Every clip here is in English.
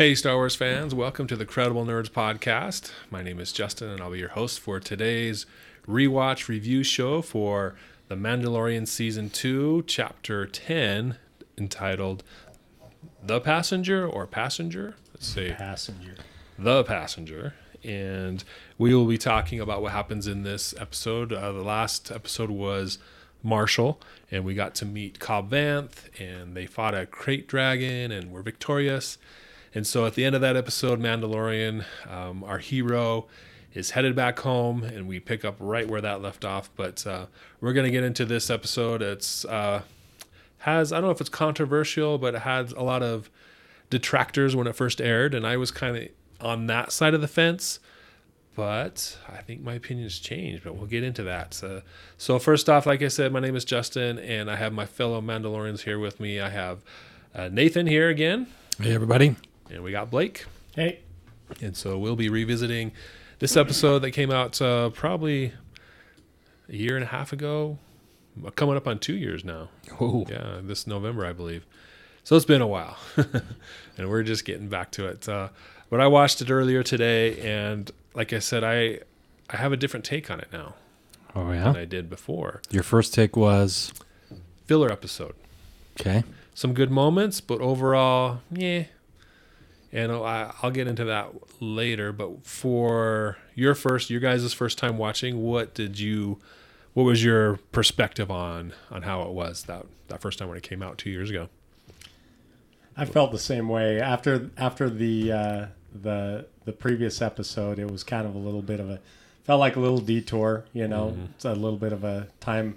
Hey, Star Wars fans, welcome to the Credible Nerds podcast. My name is Justin, and I'll be your host for today's rewatch review show for The Mandalorian Season 2, Chapter 10, entitled The Passenger or Passenger? Let's see. Passenger. The Passenger. And we will be talking about what happens in this episode. Uh, the last episode was Marshal, and we got to meet Cobb Vanth, and they fought a krayt dragon and were victorious. And so at the end of that episode, Mandalorian, um, our hero, is headed back home, and we pick up right where that left off. But uh, we're going to get into this episode. It's uh, has I don't know if it's controversial, but it had a lot of detractors when it first aired, and I was kind of on that side of the fence. But I think my opinion has changed, but we'll get into that. So, so first off, like I said, my name is Justin, and I have my fellow Mandalorians here with me. I have uh, Nathan here again, Hey, everybody. And we got Blake. Hey, And so we'll be revisiting this episode that came out uh, probably a year and a half ago, coming up on two years now. Oh, Yeah, this November, I believe. So it's been a while, and we're just getting back to it. Uh, but I watched it earlier today, and like I said, I I have a different take on it now oh than yeah. I did before. Your first take was Filler episode, okay. some good moments, but overall, yeah. And I, I'll get into that later. But for your first, your guys' first time watching, what did you? What was your perspective on on how it was that that first time when it came out two years ago? I felt the same way after after the uh, the the previous episode. It was kind of a little bit of a felt like a little detour. You know, it's a little bit of a time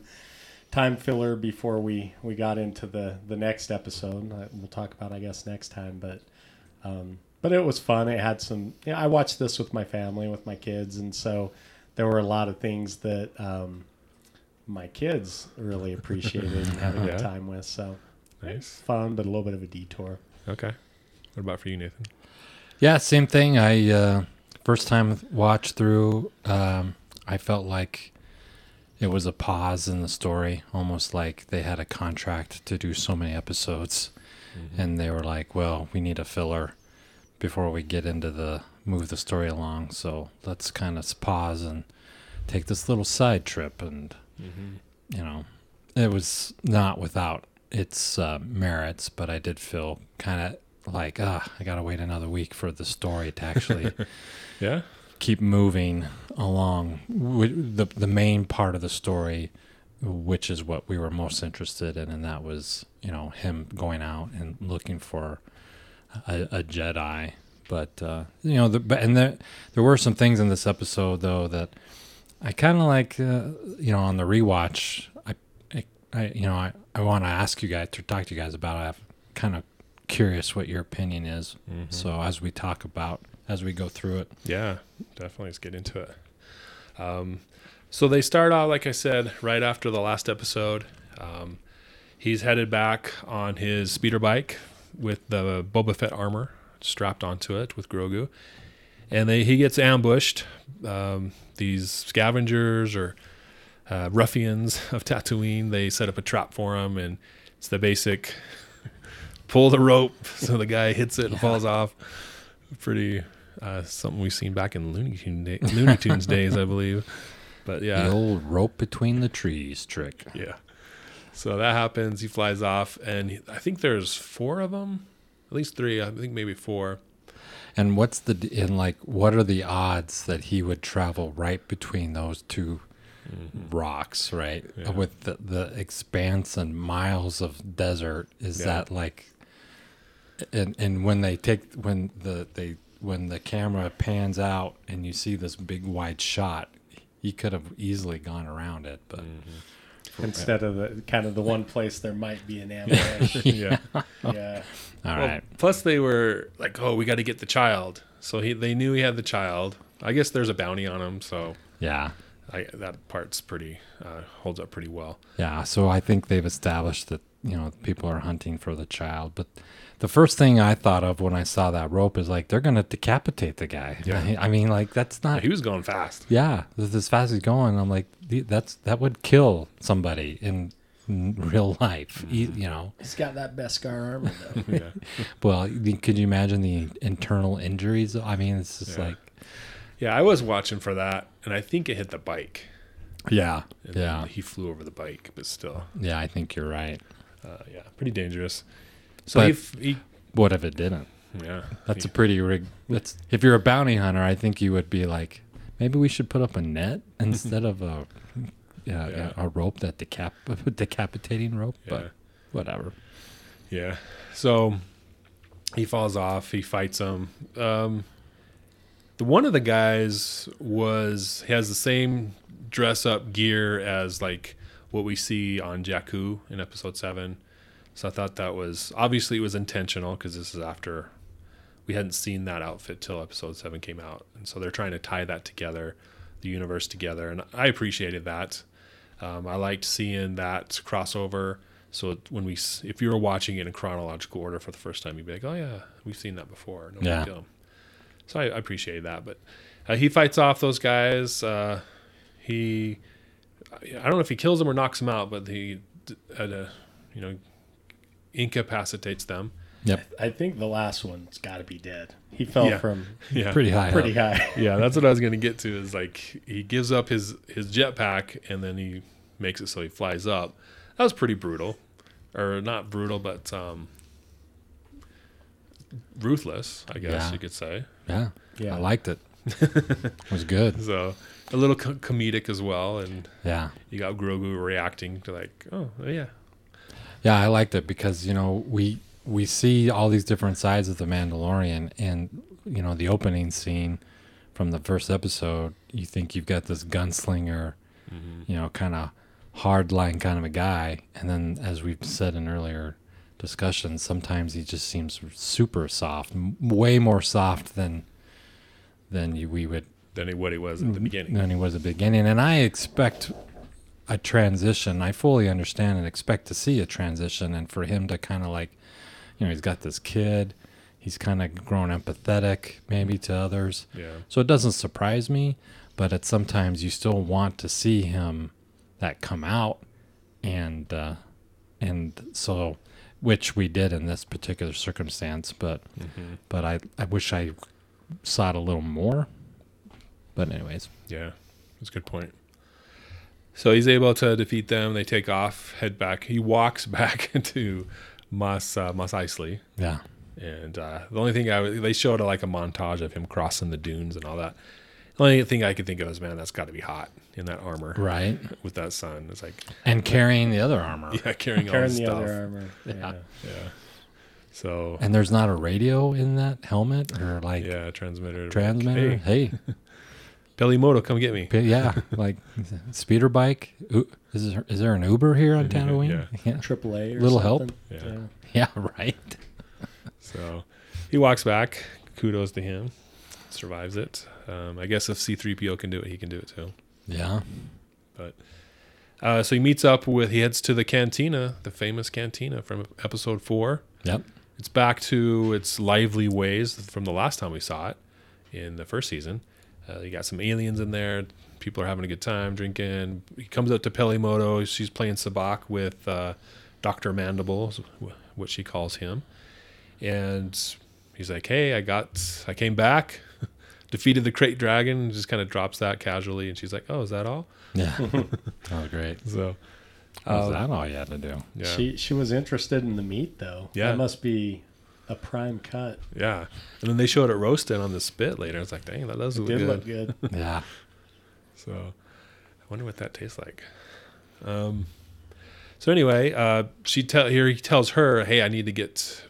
time filler before we we got into the the next episode. We'll talk about I guess next time, but. Um, but it was fun. It had some. Yeah, I watched this with my family, with my kids, and so there were a lot of things that um, my kids really appreciated and had a good time with. So Nice. fun, but a little bit of a detour. Okay. What about for you, Nathan? Yeah, same thing. I uh, first time watch through. Um, I felt like it was a pause in the story, almost like they had a contract to do so many episodes, and they were like, "Well, we need a filler before we get into the move the story along. So let's kind of pause and take this little side trip." And you know, it was not without its uh, merits, but I did feel kind of like, ah, I gotta wait another week for the story to actually Yeah. keep moving along with the the main part of the story, which is what we were most interested in, and that was you know him going out and looking for a, a Jedi. But uh, you know, the, but- and there there were some things in this episode though that I kind of like. Uh, you know, on the rewatch, I, I, I you know, I, I want to ask you guys to talk to you guys about. it. I'm kind of curious what your opinion is. So as we talk about as we go through it. Yeah, definitely. Let's get into it. Um, so they start out, like I said, right after the last episode. Um, he's headed back on his speeder bike with the Boba Fett armor strapped onto it with Grogu, and they he gets ambushed. Um, these scavengers or uh, ruffians of Tatooine, they set up a trap for him, and it's the basic pull the rope so the guy hits it and falls off. Pretty uh, something we've seen back in Looney, Tune day, Looney Tunes days, I believe. But yeah, The old rope between the trees trick. yeah. So that happens. He flies off, and he, I think there's four of them, at least three. I think maybe four. And what's the and like what are the odds that he would travel right between those 2 mm-hmm. rocks, right? Yeah. With the, the expanse and miles of desert, is Yeah. that like and and when they take when the they when the camera pans out and you see this big wide shot, he could have easily gone around it, but mm-hmm. Instead of the kind of the one place there might be an ambush. yeah. yeah. all Well, right. Plus, they were like, "Oh, we got to get the child." So he, they knew he had the child. I guess there's a bounty on him, so Yeah. I, that part's pretty uh, holds up pretty well. Yeah, so I think they've established that you know people are hunting for the child. But the first thing I thought of when I saw that rope is like they're gonna decapitate the guy. Yeah. I mean, like that's not. He was going fast. Yeah, as as fast as he's going, I'm like that's that would kill somebody in in real life. He- you know, He's got that Beskar armor though. yeah. well, could you imagine the internal injuries? I mean, it's just Yeah. like, Yeah, I was watching for that, and I think it hit the bike. yeah, And yeah, he flew over the bike, but still, yeah. I think you're right. uh, yeah, pretty dangerous. So But- he, f- he, What if it didn't? yeah, That's he, a pretty rig. That's if you're a bounty hunter, I think you would be like, maybe we should put up a net instead of a yeah, Yeah. a rope that decap decapitating rope. yeah, But whatever. yeah. So he falls off. He fights him. Um, the one of the guys was he has the same dress up gear as like what we see on Jakku in episode seven. So I thought that was obviously it was intentional because this is after we hadn't seen that outfit till episode seven came out, and so they're trying to tie that together, the universe together, and I appreciated that. Um, I liked seeing that crossover. So when we, if you were watching it in chronological order for the first time, you'd be like, "Oh yeah, we've seen that before." No Yeah. deal. So I, I appreciated that, but uh, he fights off those guys. Uh, he, I don't know if he kills them or knocks them out, but he, d- at a, you know, incapacitates them. Yep. I think the last one's got to be dead. He fell Yeah. from Yeah, Pretty high. pretty up. high. yeah, that's what I was gonna get to. Is like he gives up his his jetpack and then he makes it so he flies up. That was pretty brutal, or not brutal, but um, ruthless, I guess Yeah. you could say. Yeah. Yeah. I liked it. it was good. So a little co- comedic as well, and Yeah. you got Grogu reacting to like, oh yeah, Yeah, I liked it because you know we we see all these different sides of the Mandalorian, and you know the opening scene from the first episode. You think you've got this gunslinger, mm-hmm. you know, kind of hardline kind of a guy, and then as we've said in earlier discussions, sometimes he just seems super soft, m- way more soft than than you, we would than he, what he was at the mm, beginning. than he was at the beginning. And I expect a transition. I fully understand and expect to see a transition, and for him to kind of like, you know, he's got this kid. He's kind of grown empathetic, maybe to others. Yeah, So it doesn't surprise me, but at sometimes you still want to see him that come out, and uh, and so, which we did in this particular circumstance. But Mm-hmm. but I I wish I saw it a little more. But anyways, yeah, that's a good point. So he's able to defeat them. They take off, head back. He walks back to Mos uh, Mos Eisley. yeah. And uh, the only thing I w- they showed like a montage of him crossing the dunes and all that. The only thing I could think of is, man, that's got to be hot in that armor Right. with that sun. It's like, And carrying the other armor. yeah, carrying all Carrying this the stuff. other armor. Yeah. Yeah. Yeah. So And there's not a radio in that helmet or like yeah, transmitter. transmitter. Like, hey, hey, Peli Motto, come get me. Yeah, like speeder bike. U- Is there, is there an Uber here on Tatooine? Yeah. yeah. AAA or Little help. something. Yeah. Yeah, right. So he walks back. Kudos to him. Survives it. Um, I guess if C3PO can do it, he can do it too. Yeah. But uh, so he meets up with, he heads to the cantina, the famous cantina from episode four. Yep. It's back to its lively ways from the last time we saw it in the first season. Uh, you got some aliens in there. People are having a good time drinking. He comes up to Peli Motto. She's playing sabacc with uh, Doctor Mandible, what she calls him, and he's like, "Hey, I got, I came back, defeated the krayt dragon." Just kind of drops that casually, and she's like, "Oh, is that all?" Yeah. that was great. So, Was uh, that all you had to do? yeah, She she was interested in the meat though. Yeah. That must be a prime cut. yeah. And then they showed it roasted on the spit later. It's like, dang, that does It look did good. look good. Yeah. So I wonder what that tastes like. Um, so anyway, uh, she tell here he tells her, "Hey, I need to get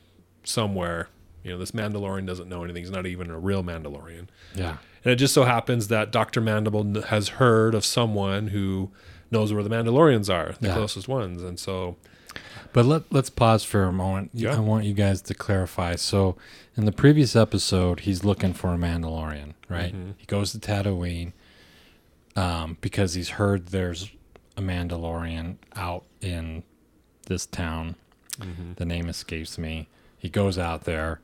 somewhere. You know, this Mandalorian doesn't know anything. He's not even a real Mandalorian." Yeah. And it just so happens that Doctor Mandible has heard of someone who knows where the Mandalorians are, the Yeah. closest ones, and so But let, let's pause for a moment. Yeah. I want you guys to clarify. So, in the previous episode, he's looking for a Mandalorian, right? Mhm. He goes to Tatooine um, because he's heard there's a Mandalorian out in this town. The name escapes me. He goes out there.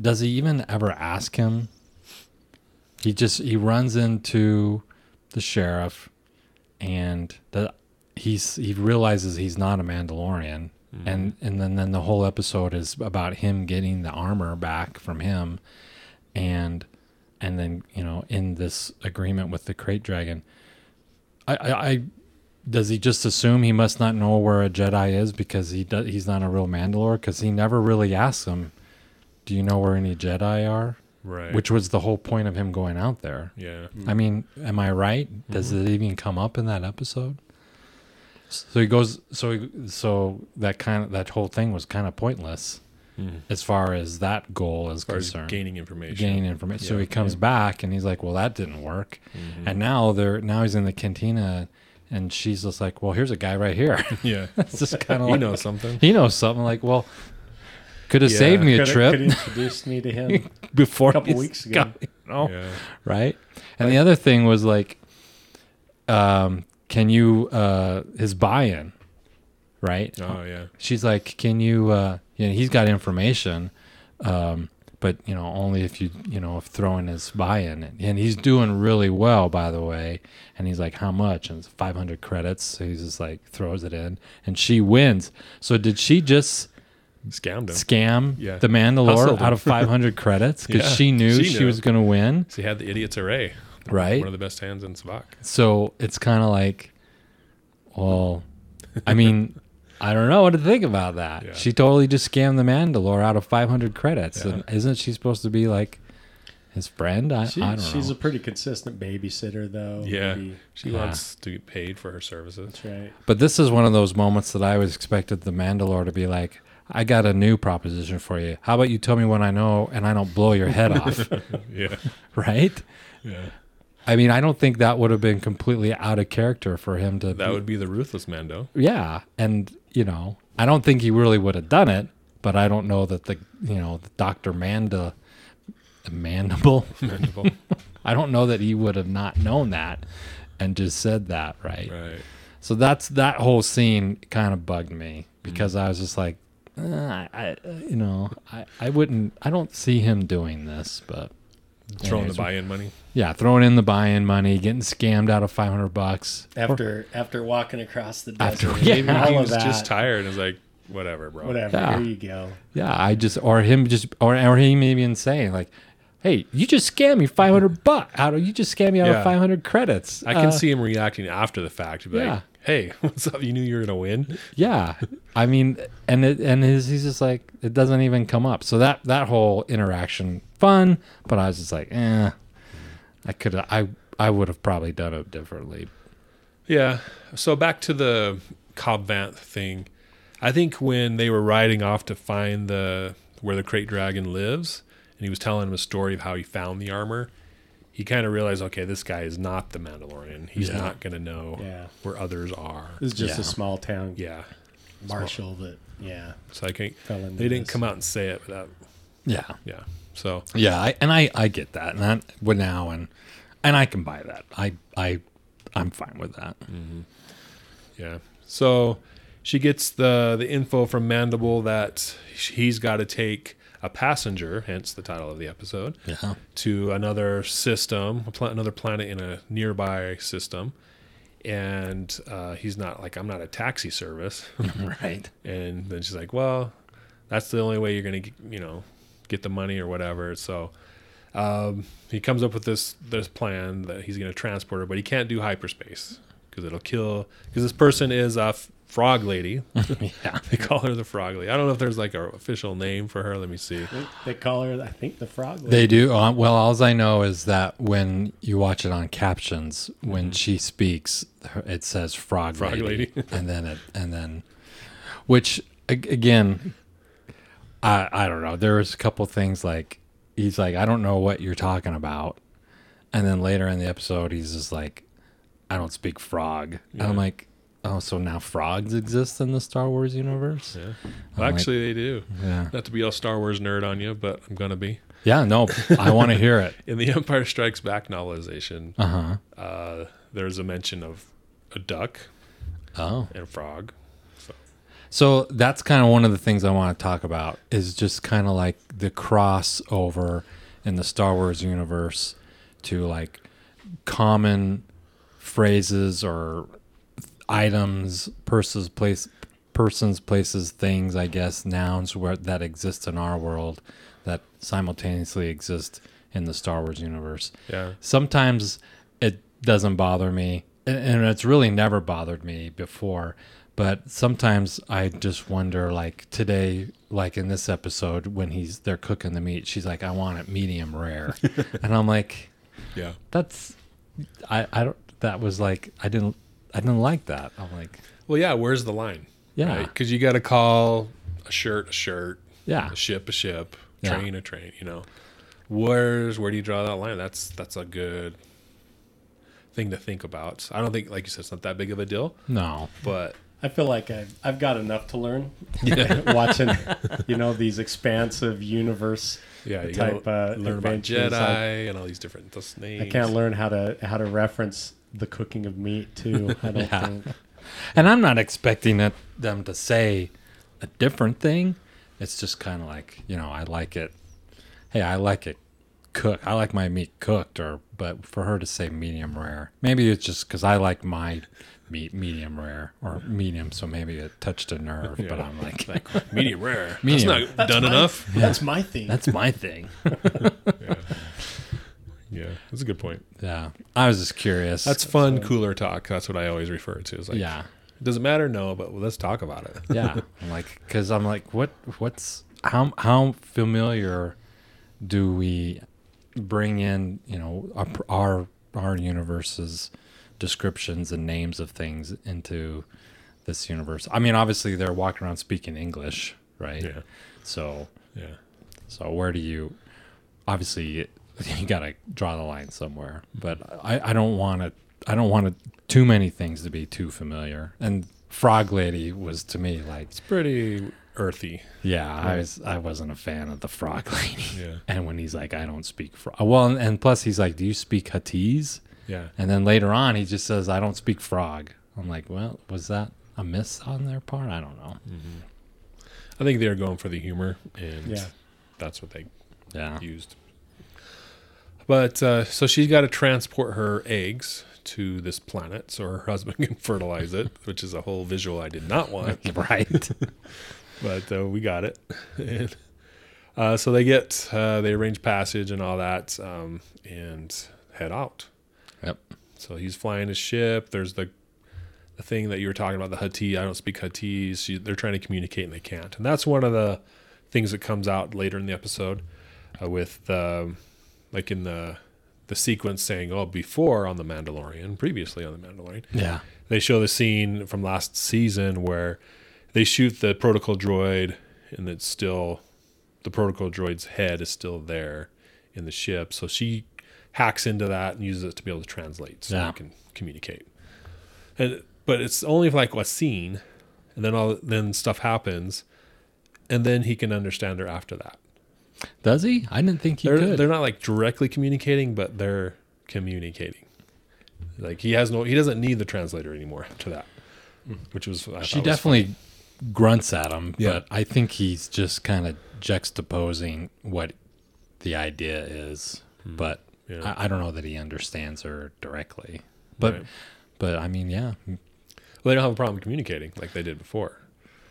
Does he even ever ask him? He just he runs into the sheriff, and the he's he realizes he's not a Mandalorian, mm-hmm. and and then then the whole episode is about him getting the armor back from him, and and then you know in this agreement with the krayt dragon, I I. I does he just assume he must not know where a Jedi is because he does, he's not a real Mandalore? Because he never really asks him, "Do you know where any Jedi are?" Right. Which was the whole point of him going out there. yeah. I mean, am I right? Does mm-hmm. it even come up in that episode? So he goes. So he, so that kind of that whole thing was kind of pointless Mhm. as far as that goal is As far as concerned. gaining information. Gaining information. So he comes back and he's like, "Well, that didn't work." Mhm. And now they're now he's in the cantina, and she's just like, "Well, here's a guy right here." yeah. it's just kind of He like knows something. he knows something. Like, well, could have Yeah. saved me a Could trip could introduce me to him. before a couple weeks ago. got- you know? Yeah. right? And the other thing was like, um, can you uh, his buy-in, right? Oh yeah. She's like, can you? Uh, you know, he's got information, um, but you know, only if you you know if throwing his buy-in, and he's doing really well, by the way. And he's like, how much? And it's 500 credits. So he's just like throws it in, and she wins. So did she just? Scammed him. Scam Yeah. the Mandalore out of 500 credits because Yeah, she knew she she, knew. was going to win, She had the idiot's array. Right? One of the best hands in sabacc. So it's kind of like, well, I mean, I don't know what to think about that. Yeah. She totally just scammed the Mandalore out of 500 credits. Yeah. And isn't she supposed to be like his friend? I, She, I don't she's know. She's a pretty consistent babysitter, though. Yeah. Maybe. She Yeah. wants to get paid for her services. That's right. but this is one of those moments that I always expected the Mandalore to be like, I got a new proposition for you. How about you tell me what I know and I don't blow your head off? Yeah. right? Yeah. I mean, I don't think that would have been completely out of character for him to. That be- would be the ruthless Mando. Yeah, and you know, I don't think he really would have done it, but I don't know that the you know Doctor Manda, Mandible. Mandible. I don't know that he would have not known that and just said that right. right. So that's that whole scene kind of bugged me because I was just like, uh, I, I, you know, I, I wouldn't, I don't see him doing this, but Throwing Anyways, the buy-in money. yeah, throwing in the buy-in money, getting scammed out of five hundred bucks. After after walking across the After- desert, yeah. Maybe all he of was that, just tired and was like, whatever, bro. whatever. Yeah. Here you go. Yeah, I just or him just or or him even saying like, "Hey, you just scammed me five hundred bucks out of you just scammed me out Yeah. of five hundred credits." I can Uh, see him reacting after the fact. He'd yeah. Hey, what's up? You knew you were going to win? Yeah, I mean, and it and his he's just like it doesn't even come up. So that that whole interaction fun, but I was just like, eh, I could I I would have probably done it differently. Yeah. So back to the Cobb Vanth thing. I think when they were riding off to find the where the krayt dragon lives, and he was telling him a story of how he found the armor, he kind of realized, okay, this guy is not the Mandalorian. He's Yeah. not going to know Yeah. where others are. This is just Yeah. a small town Yeah. marshal that, yeah, So I think fell into they didn't this. come out and say it without. Yeah, Yeah. So yeah, I, and I I get that, and that would now and and I can buy that. I I I'm fine with that. Mm-hmm. Yeah. So she gets the the info from Mandible that he's got to take a passenger, hence the title of the episode, Yeah, to another system, a another planet in a nearby system. And uh, he's not like I'm not a taxi service. right. and then she's like, "Well, that's the only way you're gonna, you know, get the money or whatever." So um, he comes up with this this plan that he's gonna transport her, but he can't do hyperspace because it'll kill. Because this person is a f- frog lady. yeah. they call her the frog lady. I don't know if there's like an official name for her. Let me see. They, they call her, I think, the frog. Lady. They do. Um, well, all I know is that when you watch it on captions, when she speaks, it says "frog, Mm-hmm. Frog lady,", lady. and then it, and then, which again, I I don't know. There was a couple things like he's like, I don't know what you're talking about, and then later in the episode, he's just like, I don't speak frog. And I'm like, oh, so now frogs exist in the Star Wars universe? Yeah. I'm Well, like- actually, they do. Yeah. Not to be a Star Wars nerd on you, but I'm gonna be. Yeah. No, I want to hear it. In the Empire Strikes Back novelization, Uh huh. uh, there's a mention of a duck Oh. and a frog. So that's kind of one of the things I want to talk about is just kind of like the crossover in the Star Wars universe to like common phrases or items, persons, place, persons, places, things. I guess nouns where that exist in our world that simultaneously exist in the Star Wars universe. Yeah. Sometimes it doesn't bother me, and- and it's really never bothered me before. But sometimes I just wonder, like today, like in this episode when he's they're cooking the meat, she's like, "I want it medium rare," and I'm like, Yeah. "That's, I, I don't." That was like I didn't, I didn't like that. I'm like, Well, yeah. Where's the line? yeah, Because you got to call a shirt a shirt, yeah, a ship a ship, Yeah. train a train. You know, where's where do you draw that line? That's that's a good thing to think about. I don't think, like you said, it's not that big of a deal, no, but I feel like I've, I've got enough to learn yeah, watching, you know, these expansive universe. yeah. You Type, uh, learn about Jedi I- and all these different names. I can't learn how to how to reference the cooking of meat too. I don't Yeah. think. and I'm not expecting it, them to say a different thing. It's just kind of like you know, I like it. Hey, I like it cooked. I like my meat cooked, or but for her to say medium rare, maybe it's just because I like my meat medium rare or medium, so maybe it touched a nerve. But I'm like, medium rare. Medium. That's not done my- enough. That's my thing. that's my thing. Yeah. yeah, that's a good point. Yeah, I was just curious. That's fun, cooler talk. That's what I always refer to. It's like, yeah. does it matter? No, but let's talk about it. yeah I'm like because i'm like what what's how how familiar do we bring in you know our our, our universe's descriptions and names of things into this universe i mean obviously they're walking around speaking english right Yeah, so yeah, so where do you obviously you gotta draw the line somewhere but i i don't want to i don't want it, too many things to be too familiar and frog lady was to me like it's pretty earthy. yeah, I was I wasn't a fan of the frog lady. Yeah, And when he's like, I don't speak frog. Well, and, and plus he's like, Do you speak Huttese? yeah, And then later on, he just says, I don't speak frog. I'm like, Well, was that a miss on their part? I don't know. Mm-hmm. I think they're going for the humor, and Yeah. that's what they Yeah, used. But uh, so she's got to transport her eggs to this planet so her husband can fertilize it, which is a whole visual I did not want. right. but uh, we got it. and, uh, so they get uh, they arrange passage and all that, um, and head out. yep. So he's flying his ship. There's the the thing that you were talking about, the Huttese. I don't speak Huttese. She, they're trying to communicate and they can't. And that's one of the things that comes out later in the episode uh, with um, like in the the sequence saying, "Oh, before on the Mandalorian, previously on the Mandalorian." Yeah. they show the scene from last season where they shoot the protocol droid and it's still the protocol droid's head is still there in the ship so she hacks into that and uses it to be able to translate so Yeah. they can communicate and but it's only like a scene and then all then stuff happens and then he can understand her after that Does he? I didn't think he they're, could. they're not like directly communicating but they're communicating like he has no he doesn't need the translator anymore to that which was I she thought was definitely grunts at him, Yeah. but I think he's just kind of juxtaposing what the idea is. But Hmm. Yeah. I, I don't know that he understands her directly. But Right. but I mean, yeah, Well, they don't have a problem communicating like they did before.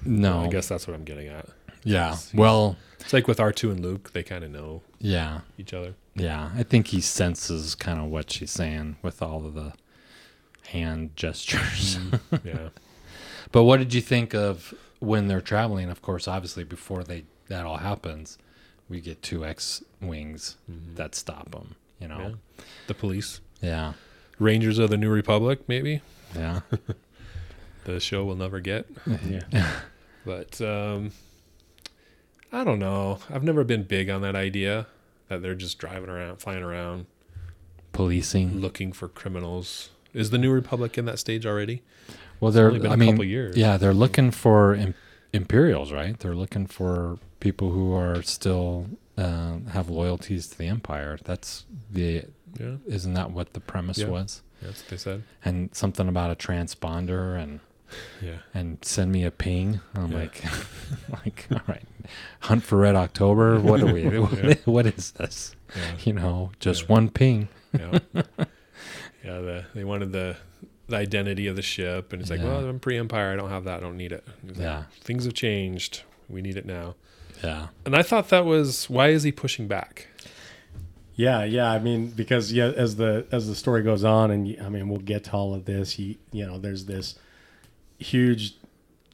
no, I guess that's what I'm getting at. Yeah. Well, It's like with R2 and Luke, they kind of know yeah, each other. yeah. I think he senses kind of what she's saying with all of the hand gestures. Yeah. But what did you think of when they're traveling? Of course, obviously, before they that all happens, we get two X wings that stop them. You Mm-hmm. yeah. know, The police. yeah, Rangers of the New Republic, maybe. yeah, The show will never get. Yeah. But um, I don't know. I've never been big on that idea that they're just driving around, flying around, policing. looking for criminals. Is the New Republic in that stage already? Well, they're. only been I a mean, couple years. yeah, they're looking for im- Imperials, right? They're looking for people who are still uh, have loyalties to the Empire. That's the. Yeah. Isn't that what the premise Yeah. was? That's what they said. And something about a transponder and Yeah. and send me a ping. I'm Yeah. like, like, all right, hunt for Red October. What are we? Yeah. what is this? Yeah. You know, just Yeah. one ping. yeah. yeah, the, they wanted the the identity of the ship, and it's like, Yeah. "Well, I'm pre-Empire. I don't have that. I don't need it." He's like, Yeah. things have changed. We need it now. Yeah. And I thought that was why is he pushing back? Yeah, yeah. I mean, because yeah, as the as the story goes on, and I mean, we'll get to all of this. You, you know, there's this huge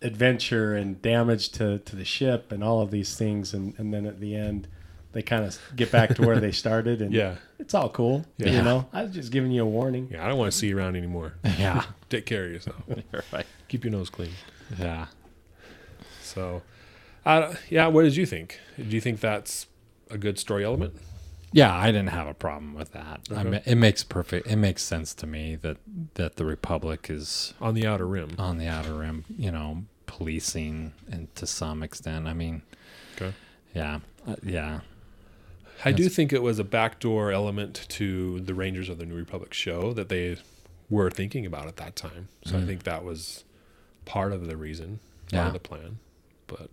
adventure and damage to to the ship and all of these things, and and then at the end, they kind of get back to where they started, and Yeah, it's all cool. Yeah. You know, I was just giving you a warning. yeah. I don't want to see you around anymore. Yeah. Take care of yourself. Right. Keep your nose clean. Yeah. So, uh, yeah. What did you think? Do you think that's a good story element? Yeah, I didn't have a problem with that. I mean, it makes perfect. It makes sense to me that that the Republic is on the outer rim. on the outer rim. You know, policing and to some extent. I mean, Okay. yeah, uh, yeah, I do think it was a backdoor element to the Rangers of the New Republic show that they were thinking about at that time. So I Mhm. think that was part of the reason, part Yeah. of the plan. But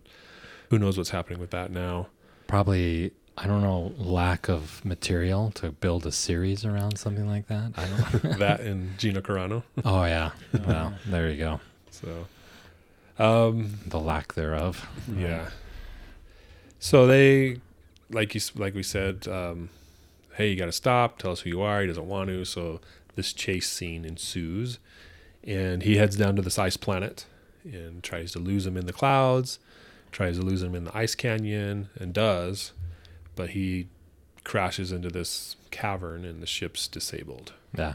who knows what's happening with that now? probably. I don't know, lack of material to build a series around something like that. I don't. that and Gina Carano. oh yeah. Well, there you go. So, um, The lack thereof. yeah. So they, like you, like we said, um, hey, you got to stop. Tell us who you are. He doesn't want to. So this chase scene ensues, and he heads down to this ice planet and tries to lose him in the clouds. Tries to lose him in the ice canyon and does, but he crashes into this cavern and the ship's disabled. Yeah.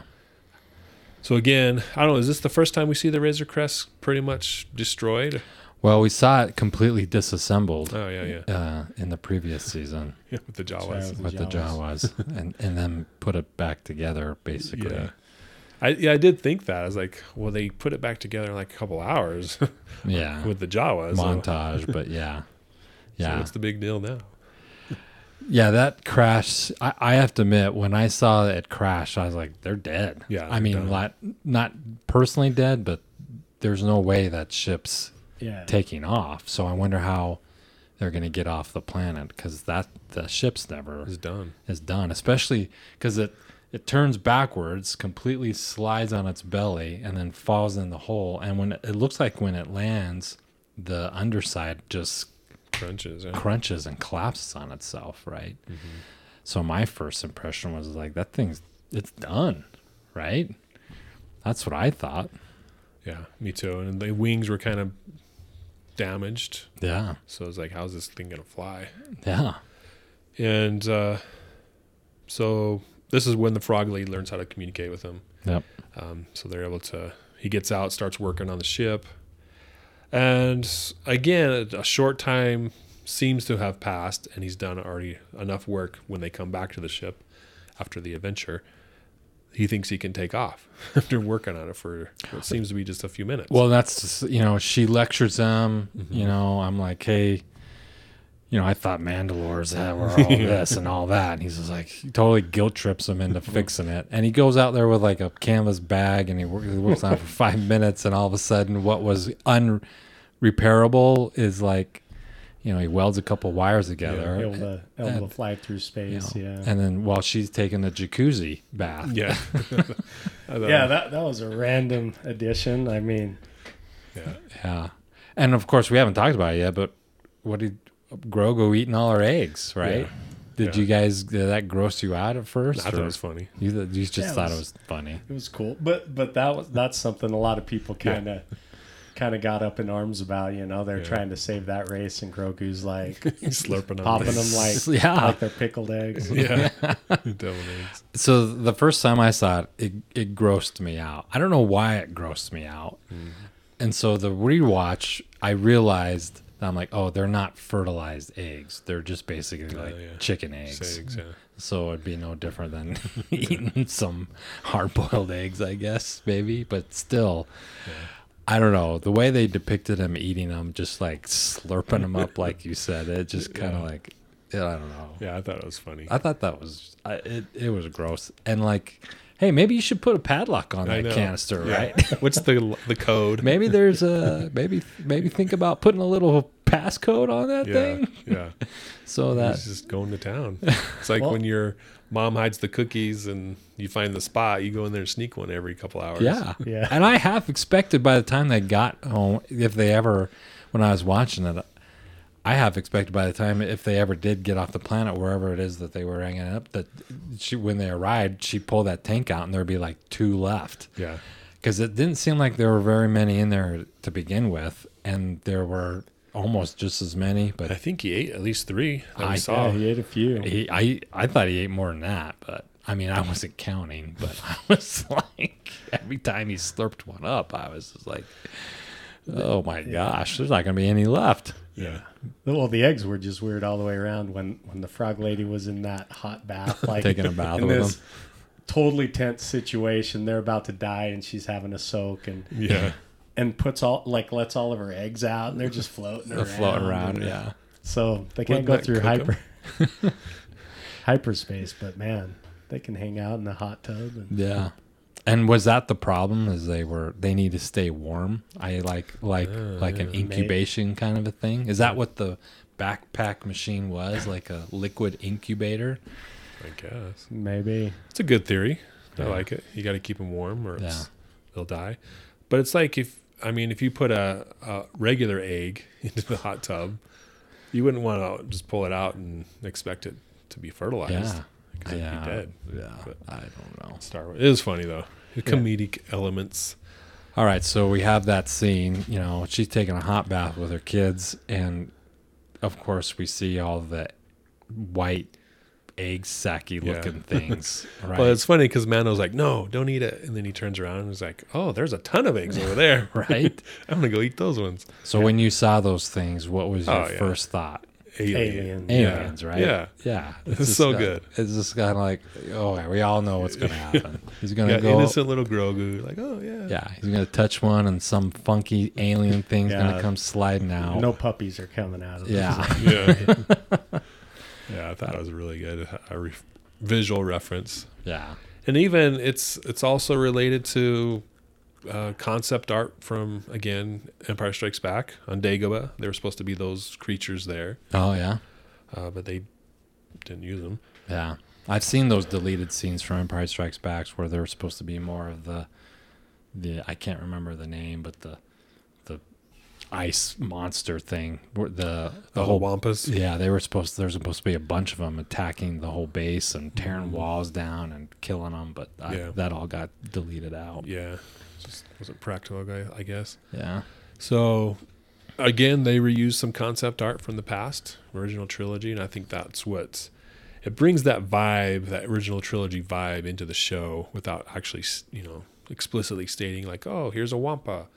So again, I don't know. Is this the first time we see the Razor Crest pretty much destroyed? Well, we saw it completely disassembled Oh yeah, yeah, uh, in the previous season. yeah with the Jawas. The with the Jawas. Jawas and and then put it back together basically. Yeah. I yeah, I did think that. I was like, well, they put it back together in like a couple hours Yeah. with the Jawas. so- Montage, but yeah. So Yeah. what's the big deal now? Yeah, that crash I, I have to admit when I saw it crash, I was like, they're dead. Yeah, I they're mean not not personally dead, but there's no way that ship's Yeah, taking off. So I wonder how they're going to get off the planet because that the ship's never is done. is done, especially because it it turns backwards, completely slides on its belly, and then falls in the hole. And when it, it looks like when it lands, the underside just Crunches. Yeah. crunches and collapses on itself, right? Mm-hmm. So my first impression was like that thing's it's done, right? That's what I thought. yeah, me too. And the wings were kind of damaged, Yeah, so I was like, how's this thing gonna fly? yeah, And uh, so this is when the frog lady learns how to communicate with him. yep, Um, so they're able to. He gets out, starts working on the ship, and again, a short time seems to have passed, and he's done already enough work when they come back to the ship after the adventure. He thinks he can take off after working on it for what seems to be just a few minutes. Well, that's you know she lectures him. Mhm. You know, I'm like, hey, you know, I thought Mandalores had were all this and all that, and he's just like he totally guilt trips him into fixing it, and he goes out there with like a canvas bag, and he, wor- he works on it for five minutes, and all of a sudden, what was unrepairable is like, you know, he welds a couple wires together, able to able And- to fly through you space. know, yeah, and then while she's taking the jacuzzi bath, yeah, yeah. That that was a random addition. I mean, yeah. Yeah, and of course we haven't talked about it yet, but what did Grogu eating all our eggs? Right? Yeah. Did Yeah. you guys did that gross you out at first? I thought or it was funny. you, th- you just Yeah, thought it was- was funny. it was cool. But but that was that's something a lot of people kind of kind of got up in arms about. You know, they're Yeah. trying to save that race, and Grogu's like He's slurping on popping them like Yeah. like they're pickled eggs. Yeah, Devil eggs. So the first time I saw it, it, it grossed me out. I don't know why it grossed me out. Mm-hmm. And so the rewatch, I realized that I'm like, oh, they're not fertilized eggs. They're just basically Oh, like yeah. chicken eggs. Eggs, yeah. So it'd be no different than eating some hard boiled eggs, I guess, maybe. But still, I don't know. The way they depicted him eating them, just like slurping them up, like you said, it just kind of Yeah. like, yeah, I don't know. Yeah, I thought it was funny. I thought that was, I, it, it was gross. And like, hey, maybe you should put a padlock on I that know. canister, Yeah. right? What's the the code? maybe there's a, maybe, maybe think about putting a little passcode on that Yeah, thing yeah. so that He's just going to town. It's like Well- when your mom hides the cookies and you find the spot, you go in there and sneak one every couple hours. Yeah. Yeah. And I half expected by the time they got home, if they ever, when I was watching it, I half expected by the time, if they ever did get off the planet, wherever it is that they were hanging up, that she, when they arrived, she'd pull that tank out and there'd be like two left. Yeah. Because it didn't seem like there were very many in there to begin with. And there were almost just as many. But I think he ate at least three that I- we saw. Yeah, he ate a few. he, I, I thought he ate more than that. But I mean, I wasn't counting. But I was like, every time he slurped one up, I was just like, oh my gosh, there's not going to be any left. Yeah. Well, the eggs were just weird all the way around when when the frog lady was in that hot bath, like Taking a bath in with this them. totally tense situation. They're about to die, and she's having a soak, and Yeah. and puts all like lets all of her eggs out, and they're just floating They're around. floating around. Yeah. So they can't Wouldn't go through hyper hyperspace, but man, they can hang out in the hot tub. And, Yeah. And was that the problem? Is they were they need to stay warm? I like like Uh, like an yeah. incubation kind of a thing. Is that what the backpack machine was? Like a liquid incubator? I guess. Maybe It's a good theory. I like it. You got to keep them warm or Yeah. else they'll die. But it's like if, I mean, if you put a, a regular egg into the hot tub, you wouldn't want to just pull it out and expect it to be fertilized. Yeah. Because it'd Yeah. be dead. Yeah. But- I don't know. Star Wars. It is funny though. The comedic elements. All right, so we have that scene. You know, she's taking a hot bath with her kids, and of course, we see all the white egg sacky Yeah. looking things. Right. Well, it's funny because Mando's like, no, don't eat it. And then he turns around and is like, oh, there's a ton of eggs over there. right. I'm going to go eat those ones. So when you saw those things, what was oh, your Oh, yeah. first thought? Alien. Aliens, right? Yeah. Yeah. It's just so got- good. It's just kind of like, oh, yeah, we all know what's going to happen. He's going to go. innocent little Grogu. Like, oh, yeah. Yeah, he's going to touch one, and some funky alien thing's going to come sliding out. no puppies are coming out of Yeah. this. Yeah. yeah, I thought it was really good. A re- visual reference. Yeah. And even it's it's also related to uh, concept art from again Empire Strikes Back on Dagobah. There were supposed to be those creatures there, Oh, yeah. uh, but they didn't use them. Yeah. I've seen those deleted scenes from Empire Strikes Back where there was supposed to be more of the the I can't remember the name, but the the ice monster thing. The the The whole wampas. Yeah, they were supposed. There was supposed to be a bunch of them attacking the whole base and tearing Mhm. walls down and killing them, but I, Yeah. that all got deleted out. Yeah, just wasn't practical, guy. I guess. Yeah, So again, they reused some concept art from the past original trilogy, and I think that's what's it brings that vibe, that original trilogy vibe, into the show without actually, you know, explicitly stating like, "Oh, here's a wampa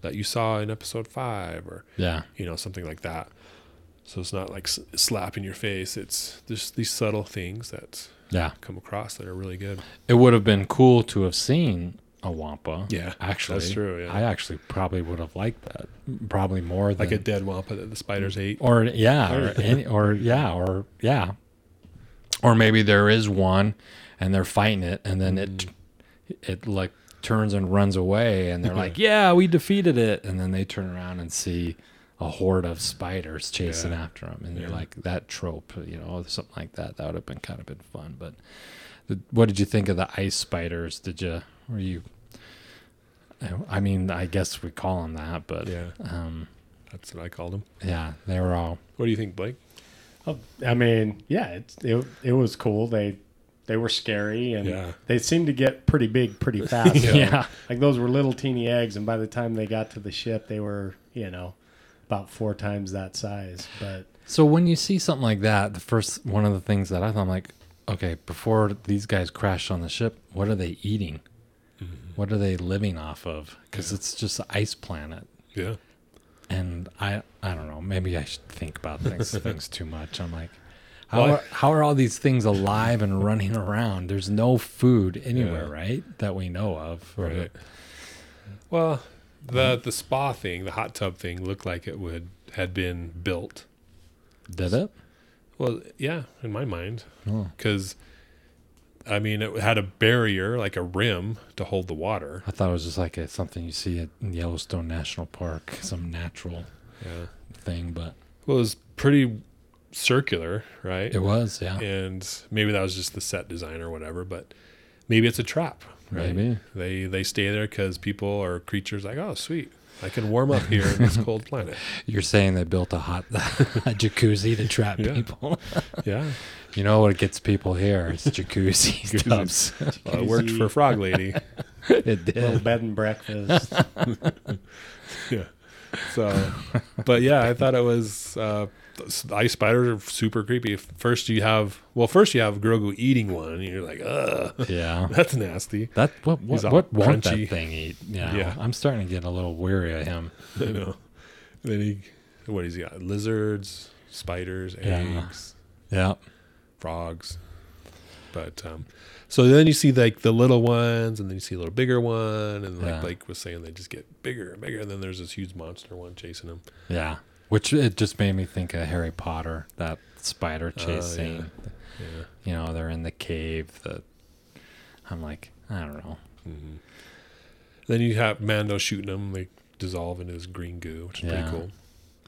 that you saw in episode five, or yeah, you know, something like that. So it's not like s- slap in your face. It's just these subtle things that yeah. come across that are really good. It would have been cool to have seen a wampa. Yeah, actually, that's true, yeah. I actually probably would have liked that, probably more than Like a dead wampa that the spiders mm. ate. or yeah, or, any, or yeah, or yeah, or maybe there is one, and they're fighting it, and then it mm. it like turns and runs away, and they're like, "Yeah, we defeated it," and then they turn around and see a horde of spiders chasing Yeah. after them, and you're Yeah. like, "That trope, you know, something like that. That would have been kind of been fun." But the, what did you think of the ice spiders? Did you were you? I mean, I guess we call them that, but Yeah, um, that's what I called them. yeah, they were all What do you think, Blake? Oh, I mean, yeah, it, it it was cool. They they were scary and Yeah. they seemed to get pretty big pretty fast. Yeah. yeah. Like those were little teeny eggs, and by the time they got to the ship, they were you know about four times that size. But So when you see something like that, the first one of the things that I thought, I'm like, okay, before these guys crash on the ship, what are they eating? What are they living off of? Because it's just an ice planet, Yeah, and I I don't know. Maybe I should think about things things too much. I'm like, how Well, are, how are all these things alive and running around? There's no food anywhere, Yeah. right? That we know of. Right. Well, the mm-hmm. the spa thing, the hot tub thing, looked like it would had been built. Did it? Well, yeah, in my mind, Oh, because I mean, it had a barrier, like a rim, to hold the water. I thought it was just like a, something you see at Yellowstone National Park, some natural. Yeah, thing, but Well, it was pretty circular, right? it was, yeah. and maybe that was just the set design or whatever but maybe it's a trap right? Maybe. they they stay there because people or creatures like oh sweet i can warm up here in this cold planet You're saying they built a hot a jacuzzi to trap Yeah. people. yeah you know what gets people here? It's jacuzzi tubs. well, it worked for frog lady it little did. bed and breakfast. yeah so but yeah i thought it was uh ice spiders are super creepy first you have well first you have grogu eating one and you're like uh Yeah. that's nasty That what He's what, what won't that thing eat? Yeah. Yeah. I'm starting to get a little weary of him. i know then he what is he got lizards spiders Yeah. eggs Yeah. Frogs. But um, so then you see like the little ones, and then you see a little bigger one, and like Yeah. Blake was saying, they just get bigger and bigger, and then there's this huge monster one chasing them. Yeah. Which it just made me think of Harry Potter, that spider chase Oh, yeah. scene. Yeah. You know, they're in the cave. The I'm like, I don't know. hmm Then you have Mando shooting them, they dissolve into this green goo, which is Yeah. pretty cool.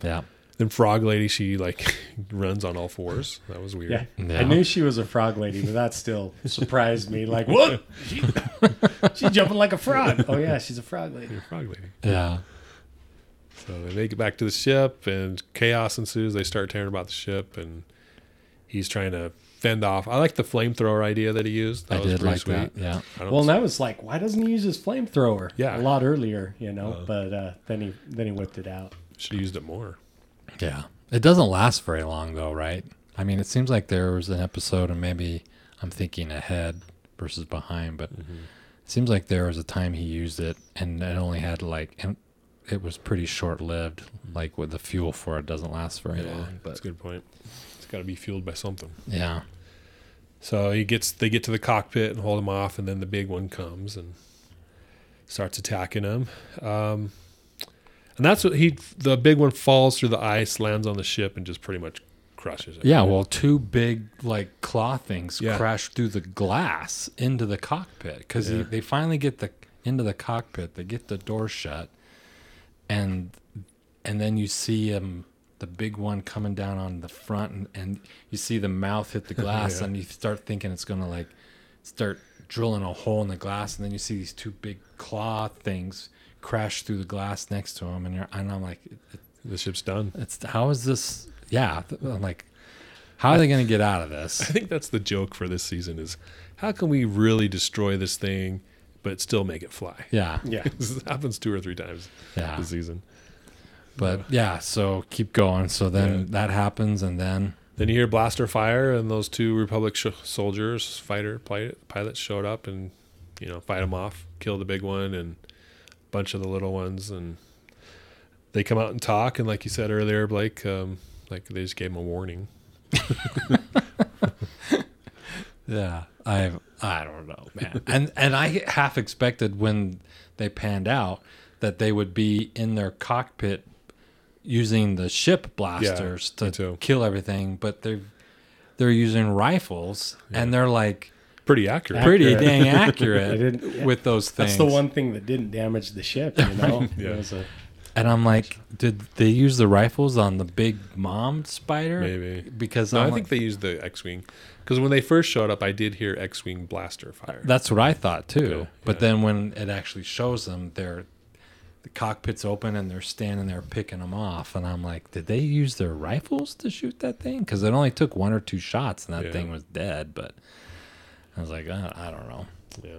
Yeah. Then Frog Lady, she like runs on all fours. That was weird. Yeah. Yeah. I knew she was a frog lady, but that still surprised me. Like, what? She, she's jumping like a frog. Oh, yeah, she's a frog lady. You're a Frog Lady. Yeah. So they make it back to the ship, and chaos ensues. They start tearing about the ship, and he's trying to fend off. I like the flamethrower idea that he used. That I was did pretty like sweet. that. Yeah. I don't Well, and I was like, why doesn't he use his flamethrower? Yeah. a lot earlier, you know. Uh. but uh, then he then he whipped it out. should have used it more. Yeah. It doesn't last very long though, right? I mean, it seems like there was an episode and maybe I'm thinking ahead versus behind, but Mm-hmm. it seems like there was a time he used it and it only had like it was pretty short lived. Like with the fuel for it doesn't last very long. that's a good point. It's got to be fueled by something. yeah. So he gets they get to the cockpit and hold him off, and then the big one comes and starts attacking him. Um, and that's what he the big one falls through the ice, lands on the ship, and just pretty much crushes it. Yeah, well, two big like claw things Yeah. crash through the glass into the cockpit because Yeah. they finally get the into the cockpit. They get the door shut, and and then you see him, the big one coming down on the front, and, and you see the mouth hit the glass, Yeah. and you start thinking it's gonna like start drilling a hole in the glass, and then you see these two big claw things crash through the glass next to him, and you're and I'm like, it, the ship's done. it's how is this? Yeah, I'm like, how are they going to get out of this? I think that's the joke for this season: is how can we really destroy this thing, but still make it fly? Yeah, Yeah, this happens two or three times yeah, this season. but yeah. So keep going. So then Yeah. that happens, and then Then you hear blaster fire, and those two Republic sh- soldiers, fighter pilot, pilots, showed up and you know fight them off, kill the big one and a bunch of the little ones, and they come out and talk. And like you said earlier, Blake, um, like they just gave him a warning. yeah, I I don't know, man. and and I half expected when they panned out that they would be in their cockpit using the ship blasters me to kill everything, but they're they're using rifles, and they're like Pretty accurate. pretty Accurate. dang They accurate didn't- with those things. that's the one thing that didn't damage the ship. You know, Yeah. It was a- And I'm like, did they use the rifles on the big mom spider? Maybe. Because No, I'm I like- think they used the X-wing because when they first showed up, I did hear X-wing blaster fire. that's what I thought too. Okay, But yeah. then when it actually shows them, they're the cockpit's open and they're standing there picking them off, and I'm like, did they use their rifles to shoot that thing? Because it only took one or two shots and that Yeah. thing was dead. But I was like, uh, I don't know. Yeah.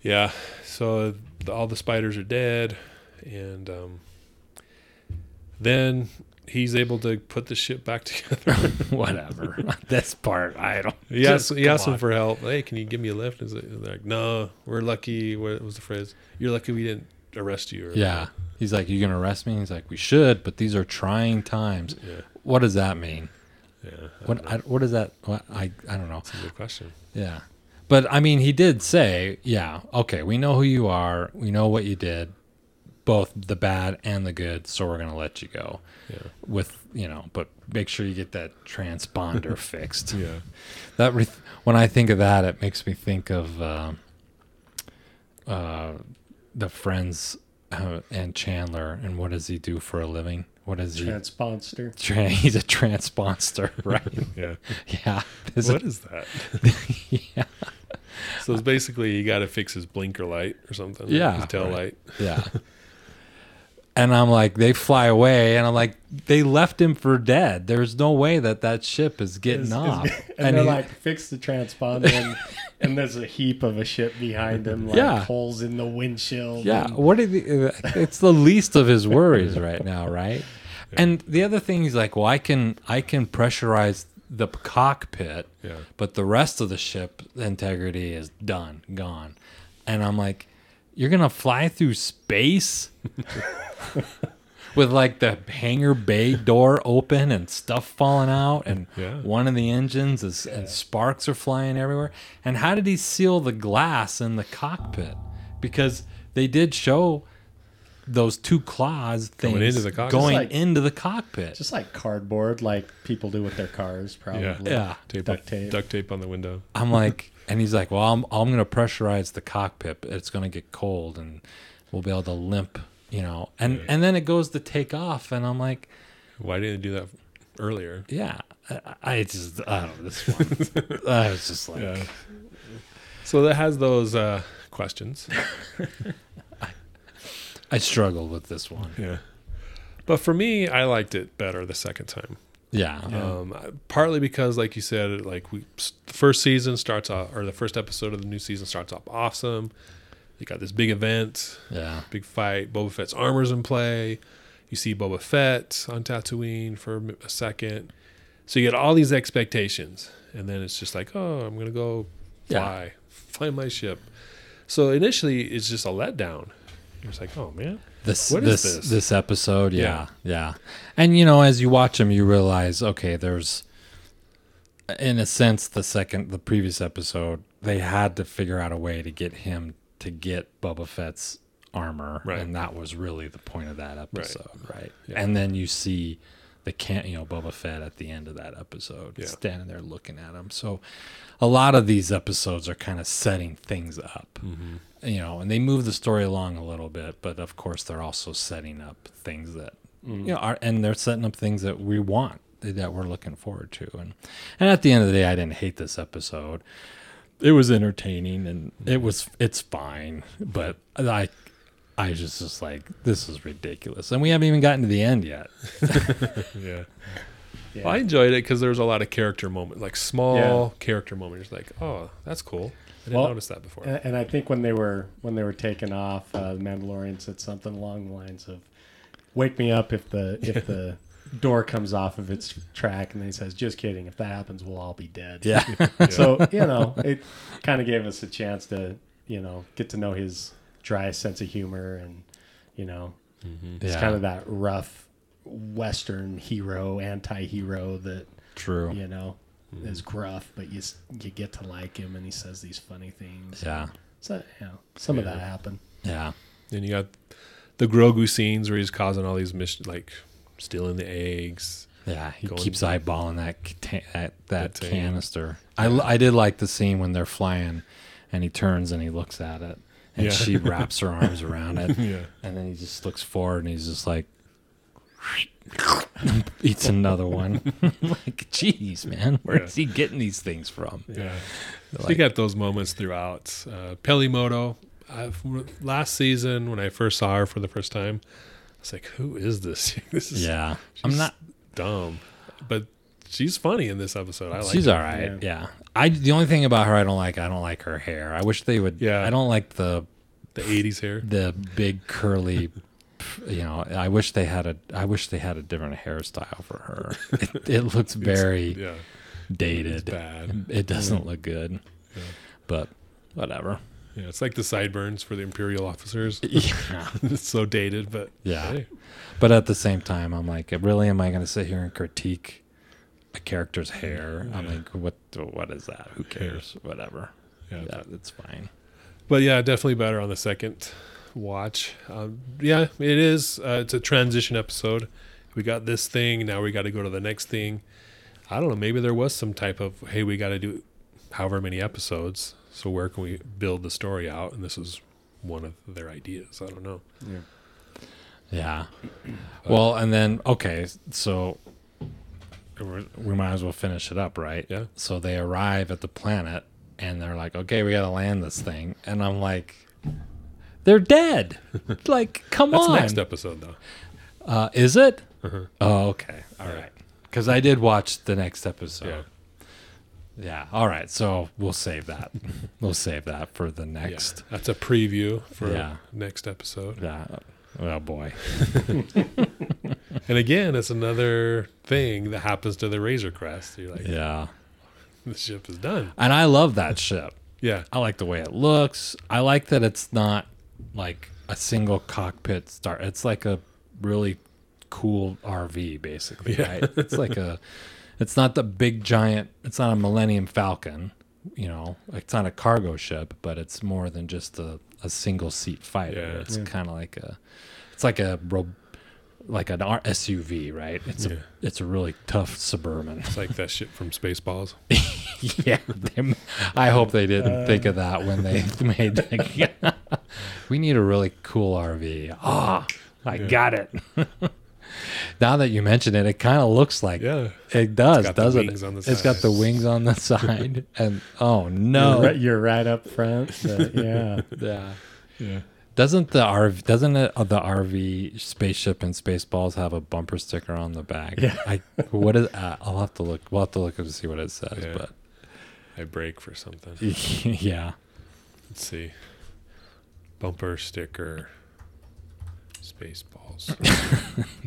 Yeah. So the, all the spiders are dead, and um, then he's able to put the ship back together. Whatever. this part, I don't. he asked, he asked him for help. Hey, can you give me a lift? Is it like, no, we're lucky. What was the phrase? You're lucky we didn't arrest you. Or Yeah. He's like, you gonna arrest me? He's like, we should, but these are trying times. Yeah. What does that mean? Yeah. What. I, what is that? What, I I don't know. That's a good question. Yeah, but I mean, he did say, yeah, okay, we know who you are, we know what you did, both the bad and the good, so we're gonna let you go. Yeah. With you know, but make sure you get that transponder fixed. Yeah. That re- when I think of that, it makes me think of uh, uh, the Friends uh, and Chandler, and what does he do for a living? What is he? Transponster. Tra- he's a transponster, right? Yeah. yeah. This What is that? yeah. So it's basically you got to fix his blinker light or something. Yeah, His tail right. light. Yeah. And I'm like, they fly away, and I'm like, they left him for dead. There's no way that that ship is getting is- off. and, they're he- like, fix the transponder, and, and there's a heap of a ship behind him, like Yeah. holes in the windshield. Yeah, and- what did the, it's the least of his worries right now, right? And the other thing is like, well, I can I can pressurize the cockpit, Yeah. but the rest of the ship integrity is done, gone. And I'm like, you're gonna fly through space with like the hangar bay door open and stuff falling out, and Yeah. one of the engines is and sparks are flying everywhere. And how did he seal the glass in the cockpit? Because they did show those two claws things Going into the cockpit. going Just like- into the cockpit. just like cardboard, like people do with their cars, probably. Yeah. yeah. Tape Duct up- tape. Duct tape on the window. I'm like, and he's like, well, I'm, I'm going to pressurize the cockpit. It's going to get cold and we'll be able to limp, you know. And, and then it goes to take off. And I'm like, Why didn't they do that earlier? yeah, I, I just, I don't know, this one. I was just like, Yeah. So that has those uh, questions. I struggled with this one. Yeah. But for me, I liked it better the second time. Yeah. Um, partly because, like you said, like we the first season starts off, or the first episode of the new season starts off awesome. You got this big event, Yeah. big fight. Boba Fett's armor's in play. You see Boba Fett on Tatooine for a second. So you get all these expectations, and then it's just like, oh, I'm gonna go Yeah. fly, fly my ship. So initially, it's just a letdown. You're just like, oh man, This this this? this episode, yeah, yeah, And you know, as you watch them, you realize, okay, there's, in a sense, the second, the previous episode, they had to figure out a way to get him to get Boba Fett's armor, Right. and that was really the point of that episode, right? Yeah. And then you see the can you know Boba Fett at the end of that episode, Yeah. standing there looking at him. So, a lot of these episodes are kind of setting things up mm-hmm. you know, and they move the story along a little bit, but of course they're also setting up things that mm-hmm. you know are, and they're setting up things that we want that we're looking forward to, and and at the end of the day, I didn't hate this episode. It was entertaining and it mm-hmm. was it's fine, but I. I just just like this is ridiculous, and we haven't even gotten to the end yet. yeah. Yeah. Well, I enjoyed it because there was a lot of character moments, like small character moments. Like, oh, that's cool. I didn't Well, notice that before. And, and I think when they were when they were taken off, uh, the Mandalorian said something along the lines of, "Wake me up if the if the door comes off of its track." And then he says, "Just kidding. If that happens, we'll all be dead." Yeah, So you know, it kind of gave us a chance to you know get to know his dry sense of humor, and you know, mm-hmm. it's yeah, kind of that rough Western hero, anti-hero that true. you know mm-hmm. is gruff, but you you get to like him, and he says these funny things. Yeah, So you know, some of that happened. yeah, Then you got the Grogu scenes where he's causing all these mission, like stealing the eggs. Yeah, he Going- keeps eyeballing that that, that That, canister. I, l- I did like the scene when they're flying, and he turns and he looks at it, and Yeah. she wraps her arms around it, Yeah. and then he just looks forward and he's just like, eats another one. like, jeez, man, where's he getting these things from? Yeah. so Like- you got those moments throughout. Uh, Peli Motto, I've, last season when I first saw her for the first time, I was like, who is this? this is Yeah, I'm not. dumb. But she's funny in this episode. I like She's her. all right. Yeah. I the only thing about her I don't like I don't like her hair. I wish they would. Yeah. I don't like the The 80s hair. the big curly you know i wish they had a i wish they had a different hairstyle for her it, it looks very Yeah. dated It's bad. it doesn't mm. look good Yeah. but whatever Yeah. It's like the sideburns for the Imperial officers. yeah it's so dated, but yeah hey, but at the same time i'm like really am i going to sit here and critique a character's hair i'm like what what is that who cares whatever yeah. yeah it's fine But yeah, definitely better on the second watch. Um, yeah, it is. Uh, it's a transition episode. We got this thing. Now we got to go to the next thing. I don't know. Maybe there was some type of hey, we got to do however many episodes. So where can we build the story out? And this is one of their ideas. I don't know. Yeah. Yeah. Well, and then okay, so we we might as well finish it up, right? Yeah. So they arrive at the planet and they're like, "Okay, we got to land this thing." And I'm like, "They're dead." like, come That's on. next episode though. Uh, is it? Uh-huh. Oh, okay. All Yeah. right. Cuz I did watch the next episode. Yeah. Yeah. All right. So we'll save that. we'll save that for the Yeah. next. That's a preview for Yeah. next episode. Yeah. Oh boy. And again, it's another thing that happens to the Razor Crest. You're like, Yeah. the ship is done. And I love that ship. Yeah. I like the way it looks. I like that it's not like a single cockpit start. It's like a really cool RV, basically. Yeah. Right? It's like a. It's not the big giant. It's not a Millennium Falcon. You know, it's not a cargo ship, but it's more than just a, a single seat fighter. Yeah. It's Yeah. kind of like a. It's like a ro- like an R- SUV, right? It's Yeah. a it's a really tough suburban. It's like that shit from Spaceballs. yeah, they, I hope they didn't think of that when they made. The, we need a really cool RV. Ah, I Yeah. got it. now that you mention it, it kind of looks like Yeah. it does, doesn't it? on the It's got the wings on the side, and oh You're, no, right, you're right up front. but yeah. yeah. Yeah. Doesn't the RV doesn't it uh, the RV spaceship and Spaceballs have a bumper sticker on the back? Yeah. I what is? Uh, I'll have to look. We'll have to look to see what it says. Yeah. I break for something. Yeah, Let's see. Bumper sticker. Spaceballs.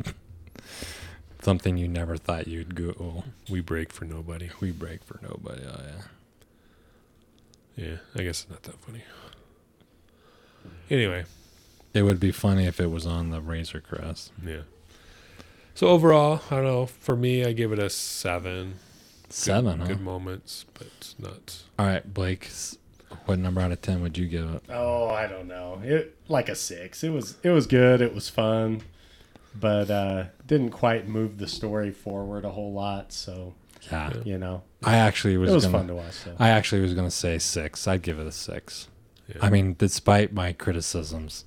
something you never thought you'd Google. we break for nobody. We break for nobody. Oh yeah. Yeah. I guess it's not that funny. Anyway. It would be funny if it was on the Razor Crest. Yeah. So overall, I don't know. For me, I give it a seven. Good- Seven, huh? Good moments, but it's not. All right, Blake. What number out of ten would you give it? Oh, I don't know. It like a six. It was it was good. It was fun, but uh, didn't quite move the story forward a whole lot. So Yeah, you know, I actually was. it was gonna, fun to watch. So. I actually was gonna say six. I'd give it a six. Yeah. I mean, despite my criticisms,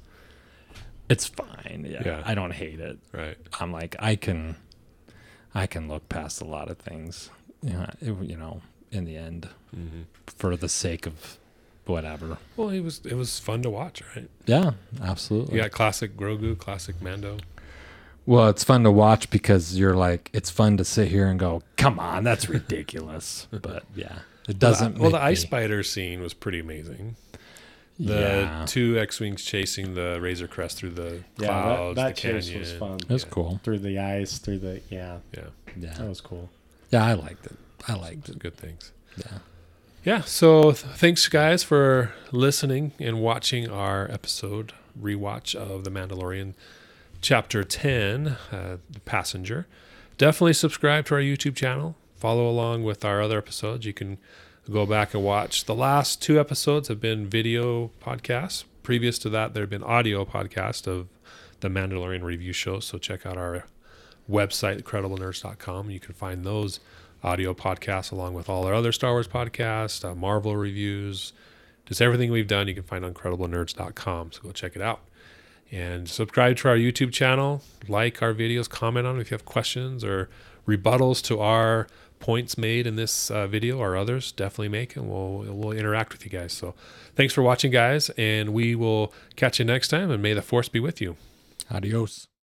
it's fine. Yeah, Yeah. I don't hate it. right. I'm like, I can, I can look past a lot of things. Yeah, it, you know, in the end, hmm for the sake of whatever. Well, it was it was fun to watch, right? Yeah, absolutely. You got classic Grogu, classic Mando. Well, it's fun to watch because you're like, it's fun to sit here and go, come on, that's ridiculous. but yeah, it doesn't. Well, the, well, the ice me- spider scene was pretty amazing. The yeah, two X-wings chasing the Razor Crest through the yeah, clouds, that, that the chase canyon. was fun. that's yeah. cool. Through the ice, through the yeah, Yeah, Yeah, that was cool. yeah, I liked it. I liked it. good things. Yeah. Yeah. So th- thanks, guys, for listening and watching our episode rewatch of The Mandalorian, Chapter Ten, uh, The Passenger. Definitely subscribe to our YouTube channel. Follow along with our other episodes. You can go back and watch. The last two episodes have been video podcasts. Previous to that, there have been audio podcasts of the Mandalorian review show. So check out our website, crediblenerds.com. You can find those audio podcasts along with all our other Star Wars podcasts, uh, Marvel reviews, just everything we've done. You can find on crediblenerds.com. So go check it out. And subscribe to our YouTube channel, like our videos, comment on if you have questions or rebuttals to our points made in this uh, video or others. Definitely make and we'll we'll interact with you guys. So thanks for watching, guys, and we will catch you next time. And may the force be with you. Adios.